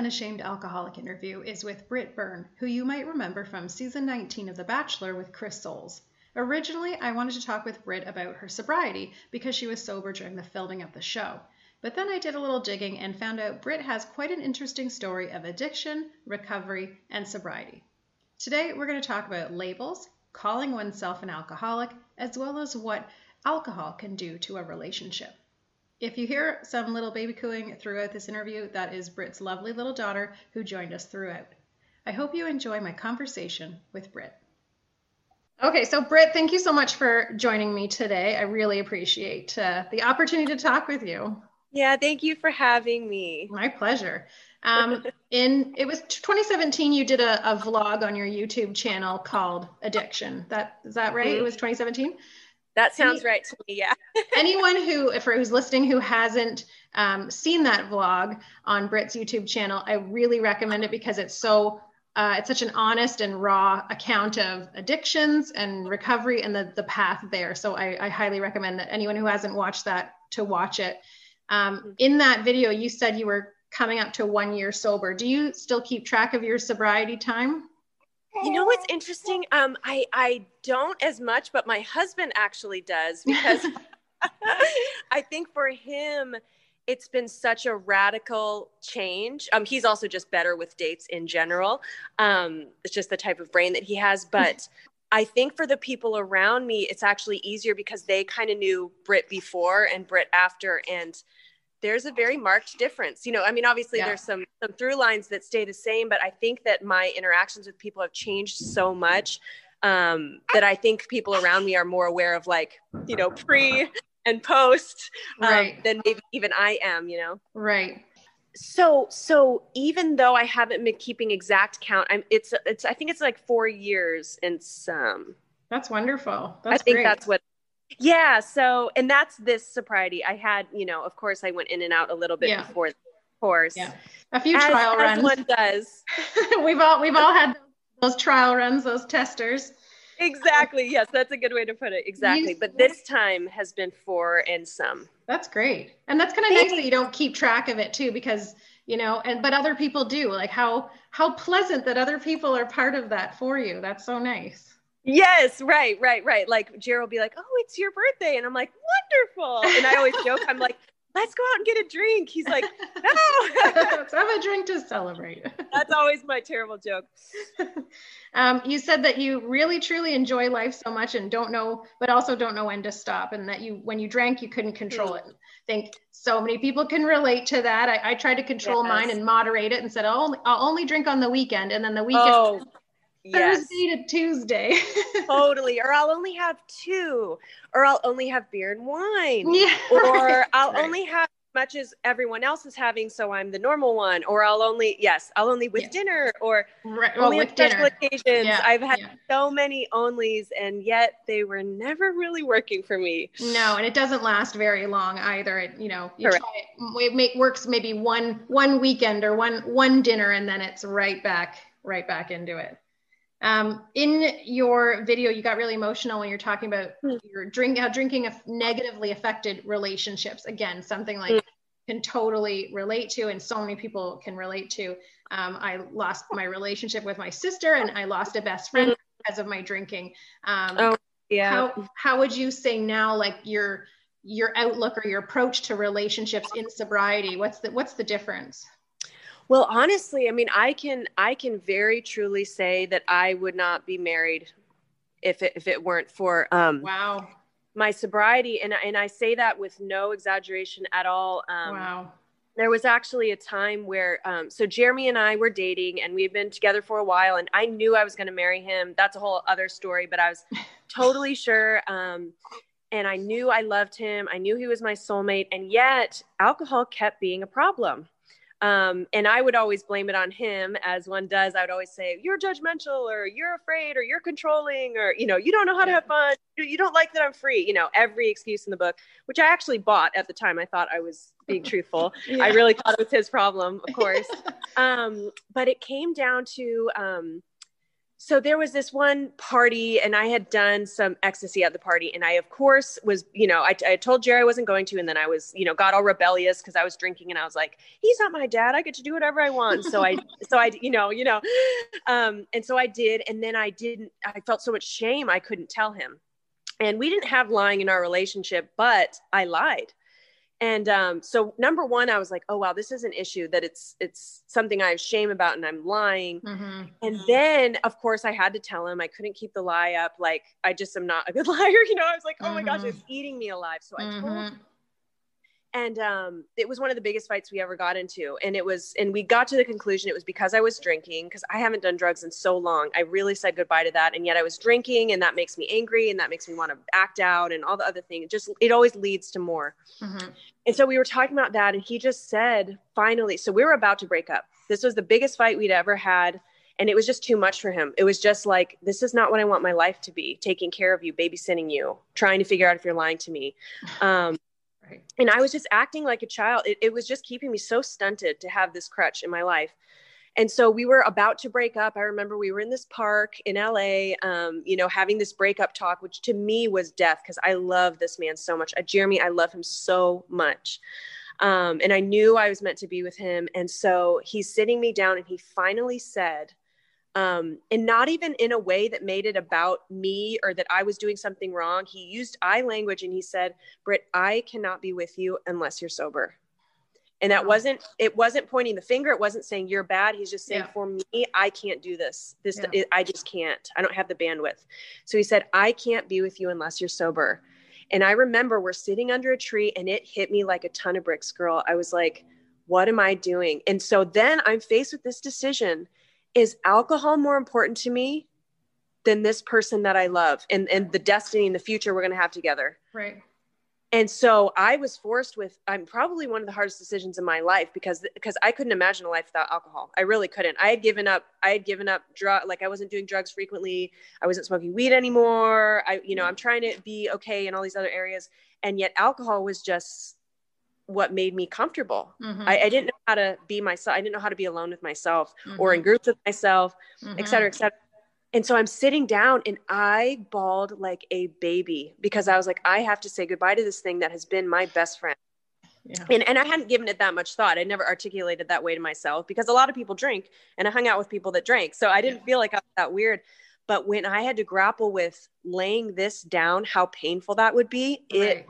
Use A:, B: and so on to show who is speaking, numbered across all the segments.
A: Unashamed Alcoholic interview is with Britt Byrne, who you might remember from season 19 of The Bachelor with Chris Soules. Originally, I wanted to talk with Britt about her sobriety because she was sober during the filming of the show. But then I did a little digging and found out Britt has quite an interesting story of addiction, recovery, and sobriety. Today, we're going to talk about labels, calling oneself an alcoholic, as well as what alcohol can do to a relationship. If you hear some little baby cooing throughout this interview, that is Britt's lovely little daughter who joined us throughout. I hope you enjoy my conversation with Britt. Okay, so Britt, thank you so much for joining me today. I really appreciate uh, the opportunity to talk with you.
B: Yeah, thank you for having me.
A: My pleasure. Um, in it was 2017, you did a, a, vlog on your YouTube channel called Addiction. That is that right? Mm-hmm. It was 2017.
B: That sounds right to me. Yeah.
A: anyone who, for who's listening, who hasn't um, seen that vlog on Britt's YouTube channel, I really recommend it because it's so uh, it's such an honest and raw account of addictions and recovery and the the path there. So I, I highly recommend that anyone who hasn't watched that to watch it. Um, mm-hmm. in that video, you said you were coming up to one year sober. Do you still keep track of your sobriety time?
B: You know what's interesting? Um, I I don't as much, but my husband actually does because I think for him it's been such a radical change. Um, he's also just better with dates in general. Um, it's just the type of brain that he has. But I think for the people around me, it's actually easier because they kind of knew Britt before and Britt after, and there's a very marked difference. You know, I mean, obviously yeah. there's some some through lines that stay the same, but I think that my interactions with people have changed so much um, that I think people around me are more aware of like, you know, pre and post um, right. than maybe even I am, you know?
A: Right.
B: So, so even though I haven't been keeping exact count, I'm, it's, it's, I think it's like four years and some.
A: That's wonderful. That's
B: I think
A: great.
B: that's what yeah. So, and that's this sobriety. I had, you know, of course, I went in and out a little bit yeah. before the course.
A: Yeah. A few as, trial runs.
B: One does.
A: we've all we've all had those trial runs, those testers.
B: Exactly. Yes, that's a good way to put it. Exactly. but this time has been four and some.
A: That's great. And that's kind of nice that you don't keep track of it too, because you know, and but other people do. Like how how pleasant that other people are part of that for you. That's so nice.
B: Yes, right, right, right. Like Jared will be like, "Oh, it's your birthday," and I'm like, "Wonderful!" And I always joke, I'm like, "Let's go out and get a drink." He's like, "No,
A: let's have a drink to celebrate."
B: That's always my terrible joke.
A: Um, you said that you really truly enjoy life so much and don't know, but also don't know when to stop, and that you, when you drank, you couldn't control it. I think so many people can relate to that. I, I tried to control yes. mine and moderate it and said, "I'll only, I'll only drink on the weekend," and then the weekend. Oh yes. Thursday to Tuesday.
B: totally. Or I'll only have two. Or I'll only have beer and wine. Yeah. Or I'll right. only have as much as everyone else is having, so I'm the normal one. Or I'll only yes, I'll only with yeah. dinner or right. well, only with special dinner. occasions. Yeah. I've had yeah. so many onlys, and yet they were never really working for me.
A: No, and it doesn't last very long either. It you know you Correct. try it, it make, works maybe one one weekend or one one dinner, and then it's right back right back into it. Um, in your video, you got really emotional when you're talking about mm. your drink, how drinking negatively affected relationships. Again, something like mm. can totally relate to, and so many people can relate to. Um, I lost my relationship with my sister, and I lost a best friend mm. because of my drinking. Um, oh, yeah. How how would you say now, like your your outlook or your approach to relationships in sobriety? What's the what's the difference?
B: Well, honestly, I mean, I can I can very truly say that I would not be married if it, if it weren't for um,
A: wow
B: my sobriety, and and I say that with no exaggeration at all.
A: Um, wow.
B: There was actually a time where, um, so Jeremy and I were dating, and we've been together for a while, and I knew I was going to marry him. That's a whole other story, but I was totally sure. Um, and I knew I loved him. I knew he was my soulmate, and yet alcohol kept being a problem. Um, and I would always blame it on him, as one does. I would always say, "You're judgmental, or you're afraid, or you're controlling, or you know, you don't know how to have fun. You don't like that I'm free." You know, every excuse in the book, which I actually bought at the time. I thought I was being truthful. yeah. I really thought it was his problem, of course. um, but it came down to um, so there was this one party and i had done some ecstasy at the party and i of course was you know i, I told jerry i wasn't going to and then i was you know got all rebellious because i was drinking and i was like he's not my dad. I get to do whatever i want. So i so i you know you know um and so i did and then i didn't i felt so much shame i couldn't tell him. And we didn't have lying in our relationship but i lied and um, so number one i was like oh wow this is an issue that it's it's something i have shame about and i'm lying mm-hmm. and then of course i had to tell him i couldn't keep the lie up like i just am not a good liar you know i was like oh mm-hmm. my gosh it's mm-hmm. eating me alive so i told mm-hmm and um, it was one of the biggest fights we ever got into. And it was and we got to the conclusion it was because i was drinking because i haven't done drugs in so long. I really said goodbye to that. And yet i was drinking and that makes me angry and that makes me want to act out and all the other things it just it always leads to more. Mm-hmm. and so we were talking about that and he just said finally so we were about to break up. This was the biggest fight we'd ever had and it was just too much for him. It was just like this is not what i want my life to be taking care of you babysitting you trying to figure out if you're lying to me. Um, Right. And I was just acting like a child. It, it was just keeping me so stunted to have this crutch in my life. And so we were about to break up. I remember we were in this park in LA, um, you know, having this breakup talk, which to me was death because I love this man so much. Uh, Jeremy, I love him so much. Um, and I knew I was meant to be with him. And so he's sitting me down and he finally said, um, and not even in a way that made it about me or that I was doing something wrong. He used I language and he said, Britt, I cannot be with you unless you're sober. And that wasn't, it wasn't pointing the finger. It wasn't saying you're bad. He's just saying, yeah. for me, I can't do this. This, yeah. I just can't. I don't have the bandwidth. So he said, I can't be with you unless you're sober. And I remember we're sitting under a tree and it hit me like a ton of bricks, girl. I was like, what am I doing? And so then I'm faced with this decision is alcohol more important to me than this person that I love and, and the destiny and the future we're going to have together?
A: Right.
B: And so I was forced with I'm probably one of the hardest decisions in my life because because I couldn't imagine a life without alcohol. I really couldn't. I had given up I had given up drug like I wasn't doing drugs frequently. I wasn't smoking weed anymore. I you know, I'm trying to be okay in all these other areas and yet alcohol was just what made me comfortable. Mm-hmm. I, I, didn't know how to be myself. I didn't know how to be alone with myself mm-hmm. or in groups with myself, mm-hmm. et cetera, et cetera. And so I'm sitting down and I bawled like a baby because I was like, I have to say goodbye to this thing that has been my best friend. Yeah. And, and I hadn't given it that much thought. I never articulated that way to myself because a lot of people drink and I hung out with people that drank. So I didn't yeah. feel like I was that weird. But when I had to grapple with laying this down, how painful that would be, right. it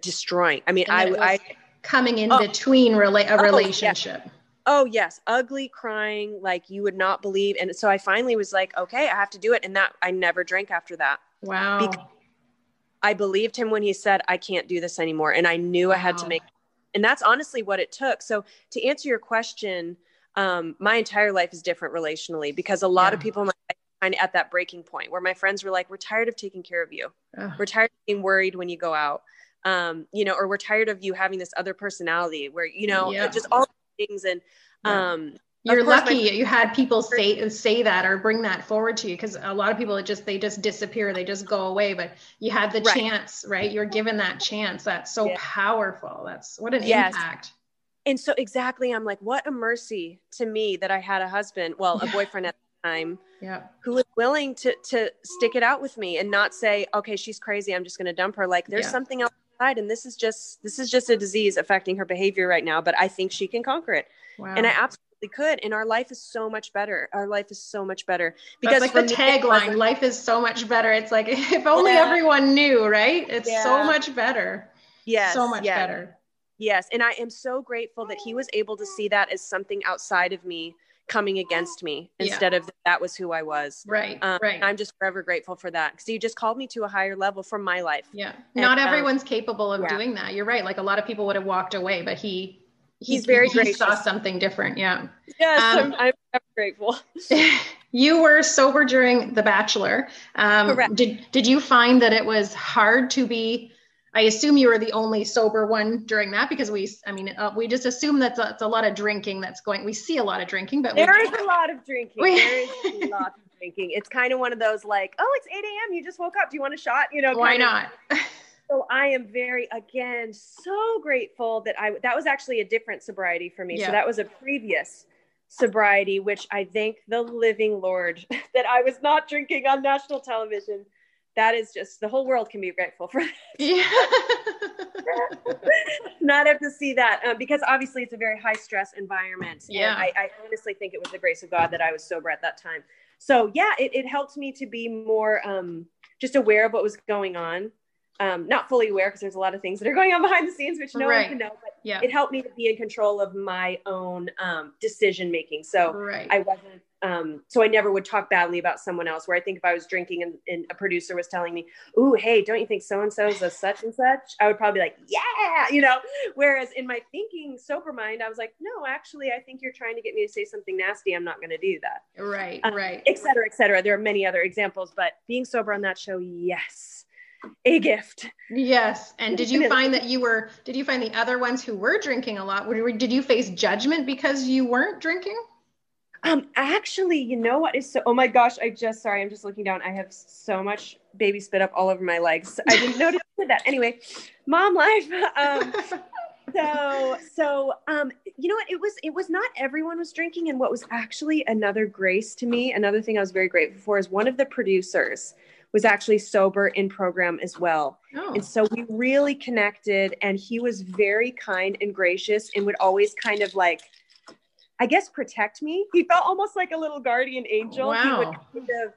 B: destroying. I mean, I, I
A: coming in oh, between rela- a relationship.
B: Oh, oh yes, ugly crying like you would not believe. And so I finally was like, okay, I have to do it. And that I never drank after that.
A: Wow. Because
B: I believed him when he said, I can't do this anymore. And I knew wow. I had to make, and that's honestly what it took. So to answer your question, um, my entire life is different relationally because a lot yeah. of people in my life kind of at that breaking point where my friends were like, we're tired of taking care of you. Ugh. We're tired of being worried when you go out um, you know, or we're tired of you having this other personality where, you know, yeah. just all things. And, um,
A: you're lucky my- you had people say and say that or bring that forward to you because a lot of people it just they just disappear they just go away but you had the right. chance right you're given that chance that's so yeah. powerful that's what an yes. impact
B: and so exactly i'm like what a mercy to me that i had a husband well a boyfriend at the time
A: yeah
B: who was willing to to stick it out with me and not say okay she's crazy i'm just going to dump her like there's yeah. something else and this is just this is just a disease affecting her behavior right now but i think she can conquer it wow. and i absolutely could and our life is so much better our life is so much better
A: because That's like the tagline life is so much better it's like if only yeah. everyone knew right it's yeah. so much better
B: yes
A: so much yeah. better
B: yes and i am so grateful that he was able to see that as something outside of me coming against me instead yeah. of that was who I was.
A: Right. Um, right.
B: I'm just forever grateful for that because you just called me to a higher level from my life.
A: Yeah. And, Not um, everyone's um, capable of yeah. doing that. You're right. Like a lot of people would have walked away, but he,
B: he's very
A: he, he saw something different. Yeah.
B: Yes. Um, I'm, I'm grateful.
A: you were sober during The Bachelor. Um, Correct. Did, did you find that it was hard to be I assume you were the only sober one during that because we, I mean, uh, we just assume that it's a lot of drinking that's going. We see a lot of drinking, but
B: there is a lot of drinking. We, there is a lot of drinking. It's kind of one of those like, oh, it's 8 a.m. You just woke up. Do you want a shot? You know,
A: why not?
B: so I am very, again, so grateful that I that was actually a different sobriety for me. Yeah. So that was a previous sobriety, which I thank the living Lord that I was not drinking on national television. That is just the whole world can be grateful for. That. Yeah. not have to see that um, because obviously it's a very high stress environment.
A: Yeah.
B: I, I, honestly think it was the grace of God that I was sober at that time. So yeah, it, it helped me to be more um, just aware of what was going on um, not fully aware because there's a lot of things that are going on behind the scenes which no right. one can know but yeah. it helped me to be in control of my own um, decision making so
A: right.
B: i wasn't um, so i never would talk badly about someone else where i think if i was drinking and, and a producer was telling me ooh hey don't you think so and so is a such and such? I would probably be like yeah you know? Whereas in my thinking sober mind i was like no actually i think you're trying to get me to say something nasty. I'm not going to do that.
A: Right um, right
B: et cetera et cetera. There are many other examples but being sober on that show yes. A gift.
A: Yes. And did you find that you were, did you find the other ones who were drinking a lot, did you face judgment because you weren't drinking?
B: Um, actually, you know what is so, oh my gosh, I just, sorry, I'm just looking down. I have so much baby spit up all over my legs. I didn't notice that. Anyway, mom life. Um, so, so, um, you know what, it was, it was not everyone was drinking. And what was actually another grace to me, another thing I was very grateful for is one of the producers, was actually sober in program as well. Oh. And so we really connected and he was very kind and gracious and would always kind of like I guess protect me. He felt almost like a little guardian angel.
A: Wow.
B: He would kind of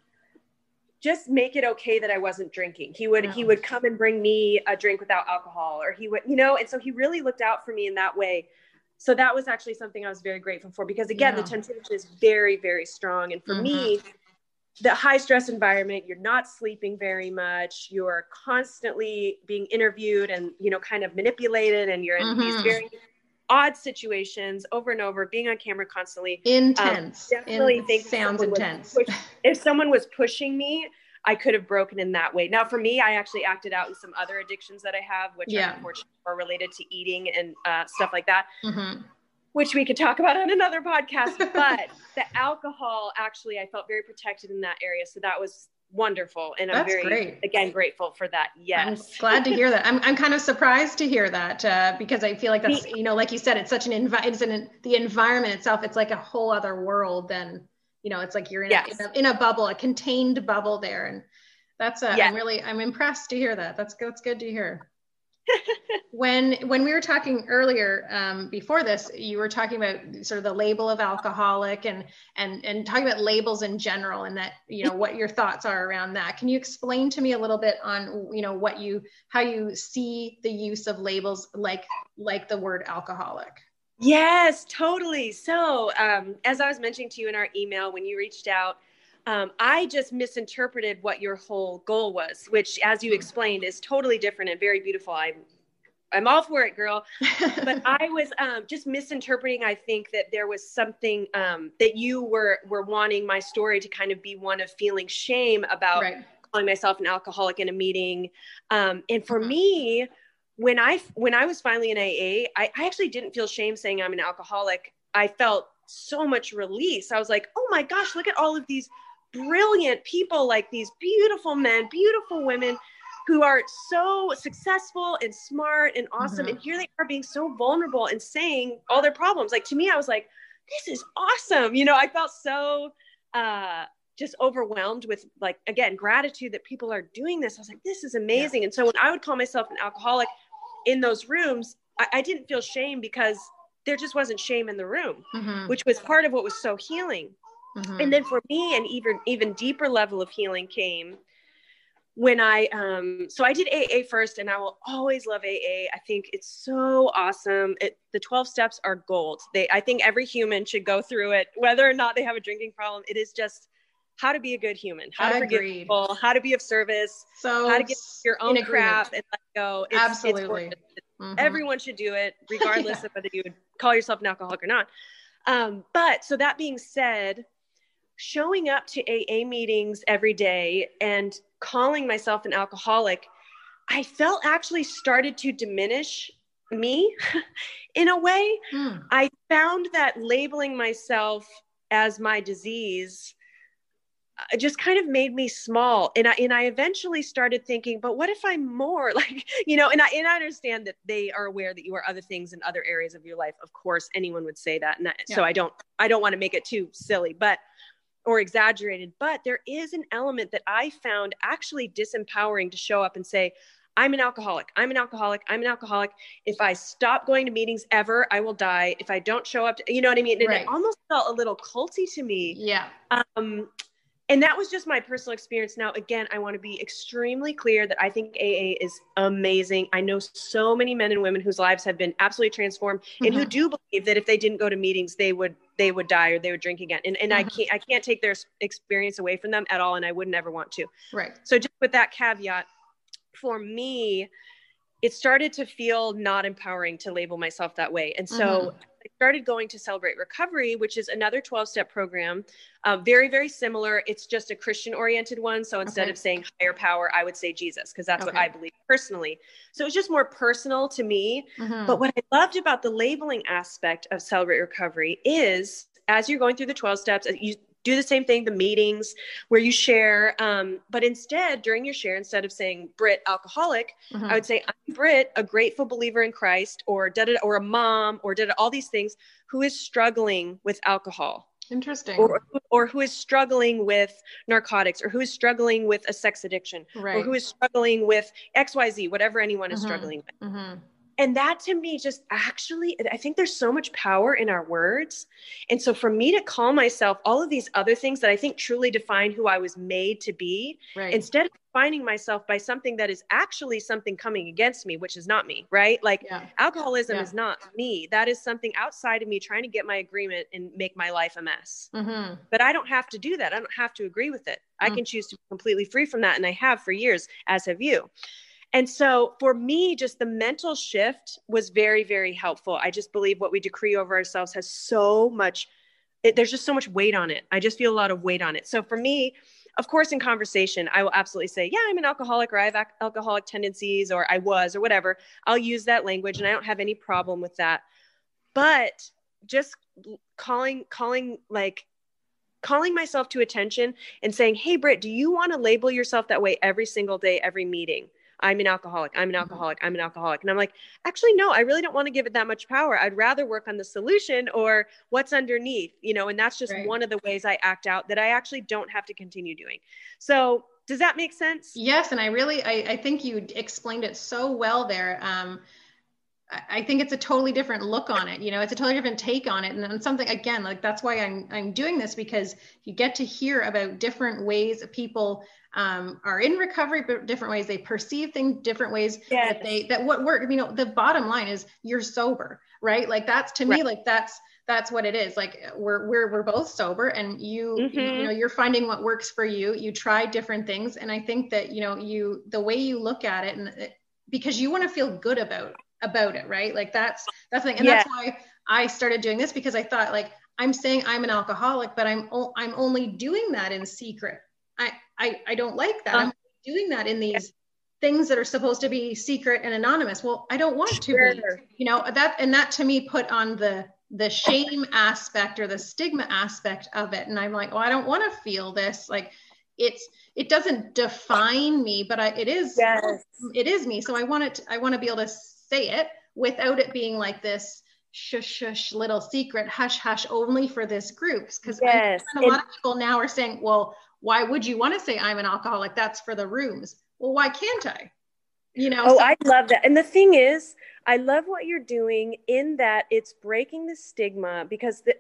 B: just make it okay that I wasn't drinking. He would wow. he would come and bring me a drink without alcohol or he would, you know, and so he really looked out for me in that way. So that was actually something I was very grateful for because again, yeah. the temptation is very, very strong. And for mm-hmm. me, the high stress environment you're not sleeping very much you're constantly being interviewed and you know kind of manipulated and you're in mm-hmm. these very odd situations over and over being on camera constantly
A: intense um, definitely In- think sounds intense
B: push- if someone was pushing me I could have broken in that way. Now, for me, I actually acted out in some other addictions that I have, which yeah. are unfortunately are related to eating and uh, stuff like that. Mm-hmm which we could talk about on another podcast. But the alcohol, actually, I felt very protected in that area. So that was wonderful. And I'm very,
A: great.
B: again, grateful for that. Yes.
A: I'm glad to hear that. I'm, I'm kind of surprised to hear that uh, because I feel like that's, you know, like you said, it's such an, envi- it's an, the environment itself, it's like a whole other world than, you know, it's like you're in, yes. a, in, a, in a bubble, a contained bubble there. And that's, uh, yes. I'm really, I'm impressed to hear that. That's, that's good to hear when when we were talking earlier um, before this, you were talking about sort of the label of alcoholic and and and talking about labels in general, and that you know what your thoughts are around that. Can you explain to me a little bit on you know what you how you see the use of labels like like the word alcoholic?
B: Yes, totally. So um, as I was mentioning to you in our email when you reached out um, I just misinterpreted what your whole goal was, which, as you explained, is totally different and very beautiful. I'm, I'm all for it, girl. but I was um, just misinterpreting. I think that there was something um, that you were were wanting my story to kind of be one of feeling shame about right. calling myself an alcoholic in a meeting. Um, and for mm-hmm. me, when I when I was finally in AA, I, I actually didn't feel shame saying I'm an alcoholic. I felt so much release. I was like, oh my gosh, look at all of these brilliant people like these beautiful men, beautiful women who are so successful and smart and awesome. Mm-hmm. And here they are being so vulnerable and saying all their problems. Like to me, I was like, this is awesome. You know, I felt so uh, just overwhelmed with like, again, gratitude that people are doing this. I was like, this is amazing. Yeah. And so when I would call myself an alcoholic in those rooms, I, I didn't feel shame because there just wasn't shame in the room, mm-hmm. which was part of what was so healing. Mm-hmm. And then for me, an even even deeper level of healing came when I um so I did AA first and I will always love AA. I think it's so awesome. It the 12 steps are gold. They I think every human should go through it whether or not they have a drinking problem. It is just how to be a good human, how to forgive people, how to be of service,
A: so
B: how to get your own crap and let go.
A: It's, Absolutely. It's
B: mm-hmm. Everyone should do it, regardless yeah. of whether you would call yourself an alcoholic or not. Um, but so that being said, showing up to AA meetings every day and calling myself an alcoholic, I felt actually started to diminish me in a way. Hmm. I found that labeling myself as my disease uh, just kind of made me small and I and I eventually started thinking but what if I'm more like you know and I and I understand that they are aware that you are other things in other areas of your life of course anyone would say that and I, yeah. so I don't I don't want to make it too silly but or exaggerated but there is an element that I found actually disempowering to show up and say I'm an alcoholic. I'm an alcoholic. I'm an alcoholic. If I stop going to meetings ever, I will die. If I don't show up, to, you know what I mean? And right. it almost felt a little culty to me.
A: Yeah.
B: Um, and that was just my personal experience. Now, again, I want to be extremely clear that I think AA is amazing. I know so many men and women whose lives have been absolutely transformed mm-hmm. and who mm-hmm. do believe that if they didn't go to meetings, they would they would die or they would drink again. And, and mm-hmm. I can't I can't take their experience away from them at all, and I would never want to.
A: Right.
B: So just with that caveat, for me, it started to feel not empowering to label myself that way. And so mm-hmm. Started going to Celebrate Recovery, which is another 12 step program. Uh, very, very similar. It's just a Christian oriented one. So instead okay. of saying higher power, I would say Jesus, because that's okay. what I believe personally. So it's just more personal to me. Mm-hmm. But what I loved about the labeling aspect of Celebrate Recovery is as you're going through the 12 steps, you, do the same thing the meetings where you share um, but instead during your share instead of saying britt alcoholic mm-hmm. i would say i'm britt a grateful believer in christ or da, da, or a mom or did all these things who is struggling with alcohol
A: interesting
B: or, or who is struggling with narcotics or who is struggling with a sex addiction right. or who is struggling with xyz whatever anyone is mm-hmm. struggling with mm-hmm and that to me just actually i think there's so much power in our words and so for me to call myself all of these other things that i think truly define who i was made to be right. instead of defining myself by something that is actually something coming against me which is not me right like yeah. alcoholism yeah. is not me that is something outside of me trying to get my agreement and make my life a mess mm-hmm. but i don't have to do that i don't have to agree with it mm-hmm. i can choose to be completely free from that and i have for years as have you and so for me, just the mental shift was very, very helpful. I just believe what we decree over ourselves has so much, it, there's just so much weight on it. I just feel a lot of weight on it. So for me, of course, in conversation, I will absolutely say, Yeah, I'm an alcoholic, or I have alcoholic tendencies, or I was, or whatever. I'll use that language and I don't have any problem with that. But just calling, calling like, calling myself to attention and saying, Hey, Britt, do you want to label yourself that way every single day, every meeting? I'm an alcoholic. I'm an mm-hmm. alcoholic. I'm an alcoholic. And I'm like, actually, no, I really don't want to give it that much power. I'd rather work on the solution or what's underneath, you know, and that's just right. one of the ways I act out that I actually don't have to continue doing. So does that make sense?
A: Yes. And I really, I, I think you explained it so well there. Um, I think it's a totally different look on it. You know, it's a totally different take on it. And then something again, like that's why I'm I'm doing this because you get to hear about different ways people um, are in recovery, but different ways they perceive things, different ways yes. that they that what work. You know, the bottom line is you're sober, right? Like that's to right. me, like that's that's what it is. Like we're we're we're both sober, and you mm-hmm. you know you're finding what works for you. You try different things, and I think that you know you the way you look at it, and it, because you want to feel good about about it, right? Like that's that's the thing, and yeah. that's why I started doing this because I thought like I'm saying I'm an alcoholic, but I'm o- I'm only doing that in secret. I I, I don't like that. I'm uh-huh. doing that in these things that are supposed to be secret and anonymous. Well, I don't want to be, you know, that and that to me put on the the shame aspect or the stigma aspect of it. And I'm like, oh, I don't want to feel this. Like it's it doesn't define me, but I it is yes. it is me. So I want it to, I want to be able to say it without it being like this shush shush little secret hush hush only for this group because yes. a lot of people now are saying well why would you want to say I'm an alcoholic? That's for the rooms. Well, why can't I? You know?
B: Oh, so- I love that. And the thing is, I love what you're doing in that it's breaking the stigma because the,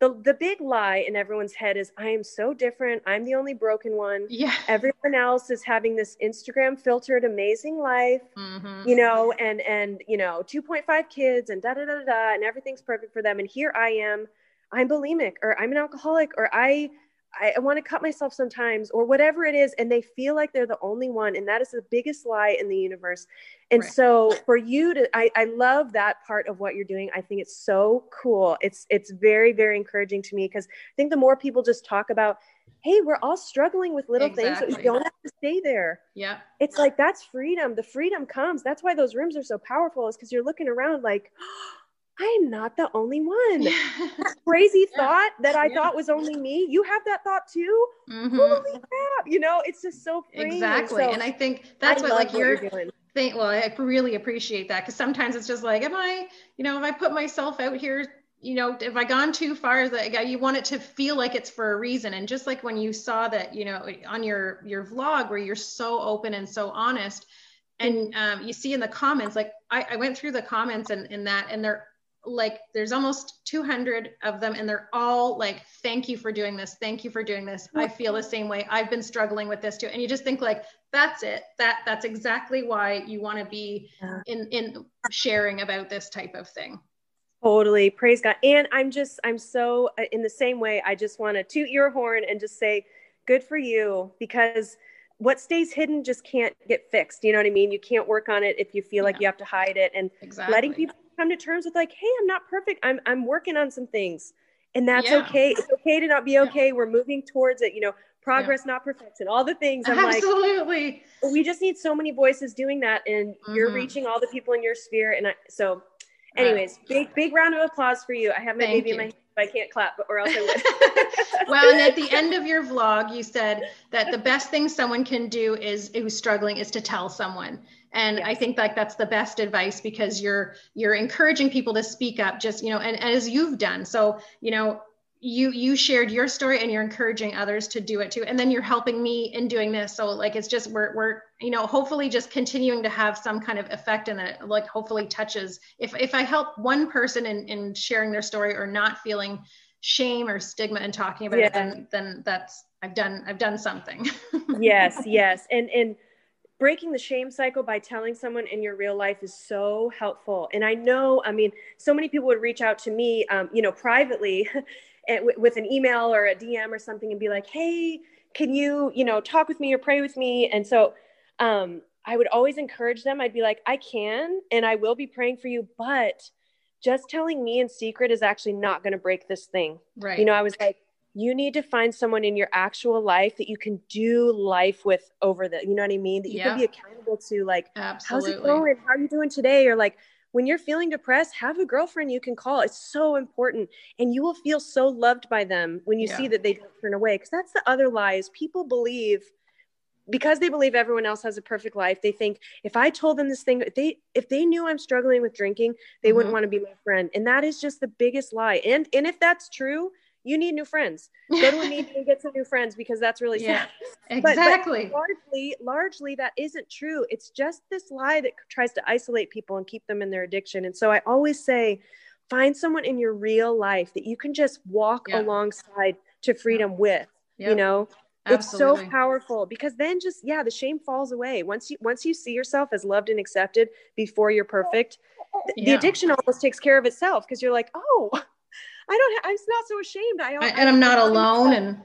B: the the big lie in everyone's head is I am so different. I'm the only broken one.
A: Yeah.
B: Everyone else is having this Instagram filtered amazing life, mm-hmm. you know, and and you know, 2.5 kids and da da da da and everything's perfect for them. And here I am, I'm bulimic or I'm an alcoholic or I I, I want to cut myself sometimes or whatever it is and they feel like they're the only one and that is the biggest lie in the universe. And right. so for you to I, I love that part of what you're doing. I think it's so cool. It's it's very very encouraging to me because i think the more people just talk about hey we're all struggling with little exactly. things but we don't have to stay there.
A: Yeah
B: it's like that's freedom. The freedom comes. That's why those rooms are so powerful is because you're looking around like I'm not the only one. crazy yeah. thought that I yeah. thought was only me. You have that thought too. Mm-hmm. Holy crap! You know, it's just so
A: freeing. Exactly, so, and I think that's I what like you're, you're doing. Think, well, I really appreciate that because sometimes it's just like, am I, you know, if I put myself out here you know, if I gone too far, that you want it to feel like it's for a reason. And just like when you saw that, you know, on your your vlog where you're so open and so honest, and um, you see in the comments, like I, I went through the comments and in that, and they're like, there's almost 200 of them, and they're all like, "Thank you for doing this. Thank you for doing this. I feel the same way. I've been struggling with this too." And you just think like, that's it. That that's exactly why you want to be in in sharing about this type of thing.
B: Totally. Praise God. And I'm just, I'm so, uh, in the same way, I just want to toot your horn and just say, good for you because what stays hidden just can't get fixed. You know what I mean? You can't work on it if you feel like you have to hide it and exactly. letting people come to terms with like, Hey, I'm not perfect. I'm, I'm working on some things and that's yeah. okay. It's okay to not be okay. Yeah. We're moving towards it, you know, progress, yeah. not perfection, all the things.
A: I'm Absolutely.
B: Like, we just need so many voices doing that. And mm-hmm. you're reaching all the people in your sphere. And I, so Anyways, big big round of applause for you. I have my Thank baby you. in my hand, but I can't clap, or else I
A: would. well, and at the end of your vlog, you said that the best thing someone can do is who's struggling is to tell someone. And yes. I think like that's the best advice because you're you're encouraging people to speak up, just you know, and, and as you've done. So you know, you you shared your story and you're encouraging others to do it too and then you're helping me in doing this so like it's just we're we're you know hopefully just continuing to have some kind of effect and it like hopefully touches if if i help one person in in sharing their story or not feeling shame or stigma and talking about yeah. it then then that's i've done i've done something
B: yes yes and and breaking the shame cycle by telling someone in your real life is so helpful and i know i mean so many people would reach out to me um, you know privately with an email or a DM or something and be like, hey, can you, you know, talk with me or pray with me? And so um, I would always encourage them. I'd be like, I can and I will be praying for you, but just telling me in secret is actually not going to break this thing. Right. You know, I was like, you need to find someone in your actual life that you can do life with over the, you know what I mean? That you yeah. can be accountable to, like, Absolutely. how's it going? How are you doing today? Or like, when you're feeling depressed, have a girlfriend you can call. It's so important. And you will feel so loved by them when you yeah. see that they don't turn away. Because that's the other lie is people believe because they believe everyone else has a perfect life they think if i told them this thing if they if they knew i'm struggling with drinking they mm-hmm. wouldn't want to be my friend and that is just the biggest lie and and if that's true you need new friends. Go to a meeting and get some new friends because that's really yeah,
A: sad. Exactly.
B: But, but largely, largely that isn't true. It's just this lie that tries to isolate people and keep them in their addiction. And so I always say, find someone in your real life that you can just walk yeah. alongside to freedom yeah. with. You know, Absolutely. it's so powerful because then just yeah, the shame falls away once you once you see yourself as loved and accepted before you're perfect. The addiction almost takes care of itself because you're like, oh, I don't, ha- I'm not so ashamed. I,
A: I and I'm not alone. And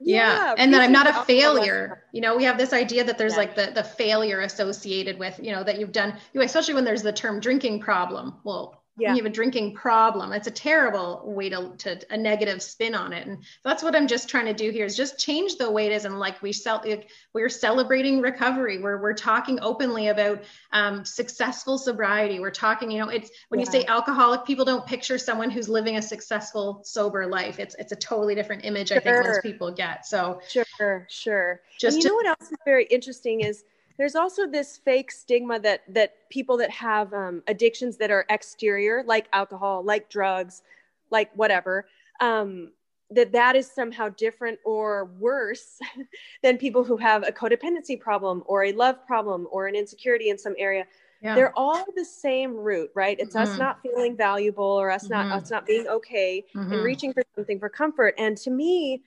A: yeah, yeah and that I'm not a failure. You know, we have this idea that there's yeah. like the, the failure associated with, you know, that you've done, you especially when there's the term drinking problem. Well, yeah. you have a drinking problem. It's a terrible way to, to a negative spin on it. And that's what i'm just trying to do here is just change the way it is. And like we sell like we're celebrating recovery. We're, we're talking openly about um, successful sobriety. We're talking you know it's when yeah. you say alcoholic people don't picture someone who's living a successful sober life. It's it's a totally different image sure. i think most people get. So
B: sure sure. Just and you to, know what else is very interesting is there's also this fake stigma that that people that have um, addictions that are exterior like alcohol like drugs like whatever um, that that is somehow different or worse than people who have a codependency problem or a love problem or an insecurity in some area yeah. they're all the same root right it's mm-hmm. us not feeling valuable or us mm-hmm. not us not being okay mm-hmm. and reaching for something for comfort and to me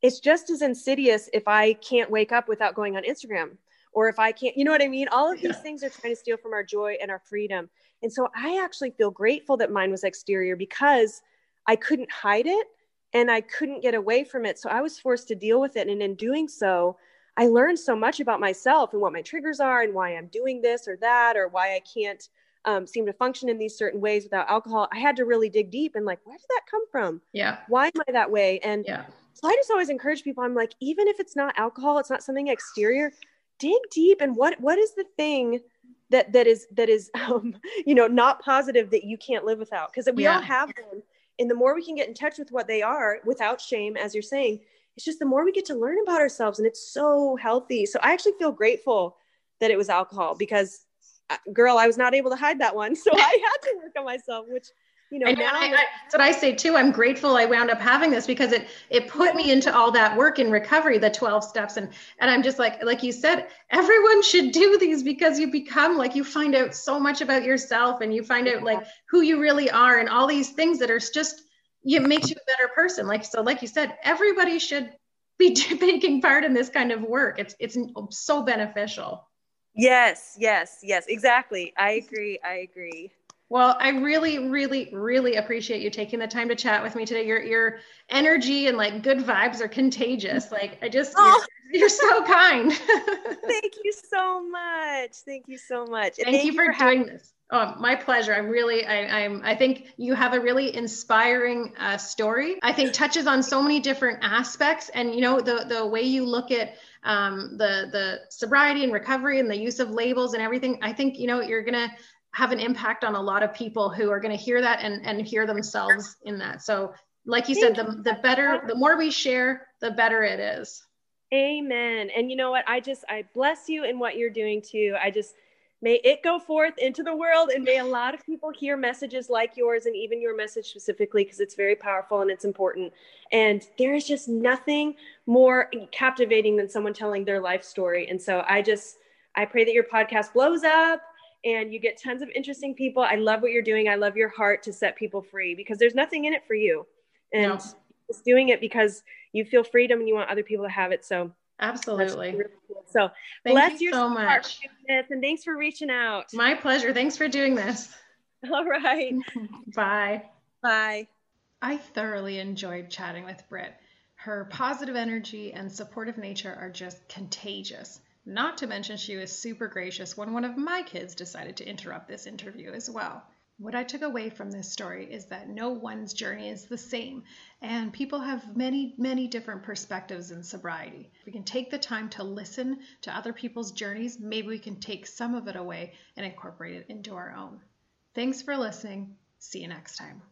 B: it's just as insidious if i can't wake up without going on instagram or if I can't, you know what I mean? All of these yeah. things are trying to steal from our joy and our freedom. And so I actually feel grateful that mine was exterior because I couldn't hide it and I couldn't get away from it. So I was forced to deal with it. And in doing so, I learned so much about myself and what my triggers are and why I'm doing this or that or why I can't um, seem to function in these certain ways without alcohol. I had to really dig deep and like, where did that come from?
A: Yeah.
B: Why am I that way? And yeah. so I just always encourage people. I'm like, even if it's not alcohol, it's not something exterior dig deep and what what is the thing that that is that is um, you know not positive that you can't live without? Because we yeah. all have them. And the more we can get in touch with what they are without shame as you're saying it's just the more we get to learn about ourselves and it's so healthy. So i actually feel grateful that it was alcohol because uh, girl i was not able to hide that one. So i had to work on myself which you know, I know
A: now I, I, that's what I say too. I'm grateful I wound up having this because it it put me into all that work in recovery, the 12 steps, and and I'm just like like you said, everyone should do these because you become like you find out so much about yourself and you find out like who you really are and all these things that are just it makes you a better person. Like so, like you said, everybody should be taking part in this kind of work. It's it's so beneficial.
B: Yes, yes, yes, exactly. I agree. I agree.
A: Well, I really, really, really appreciate you taking the time to chat with me today. Your your energy and like good vibes are contagious. Like I just oh. you're, you're, so kind.
B: thank you so much. Thank you so much.
A: Thank, thank, you for, for doing having- this. Oh, my pleasure. I'm really, I, am I think you have a really inspiring uh, story. I think touches on so many different aspects, and you know the the way you look at um, the the sobriety and recovery and the use of labels and everything. I think you know you're gonna have an impact on a lot of people who are going to hear that and, and hear themselves in that. So, like you Thank said, the, the better, the more we share, the better it is.
B: Amen. And you know what? I just, I bless you in what you're doing too. I just, may it go forth into the world and may a lot of people hear messages like yours and even your message specifically because it's very powerful and it's important and there is just nothing more captivating than someone telling their life story and so i just i pray that your podcast blows up and you get tons of interesting people. I love what you're doing. I love your heart to set people free because there's nothing in it for you. And no. just doing it because you feel freedom and you want other people to have it. So
A: absolutely. Really
B: cool. So
A: Thank bless you so much.
B: and thanks for reaching out.
A: My pleasure. Thanks for doing this.
B: All right.
A: Bye.
B: Bye.
A: I thoroughly enjoyed chatting with Britt. Her positive energy and supportive nature are just contagious. Not to mention, she was super gracious when one of my kids decided to interrupt this interview as well. What I took away from this story is that no one's journey is the same, and people have many, many different perspectives in sobriety. If we can take the time to listen to other people's journeys, maybe we can take some of it away and incorporate it into our own. Thanks for listening. See you next time.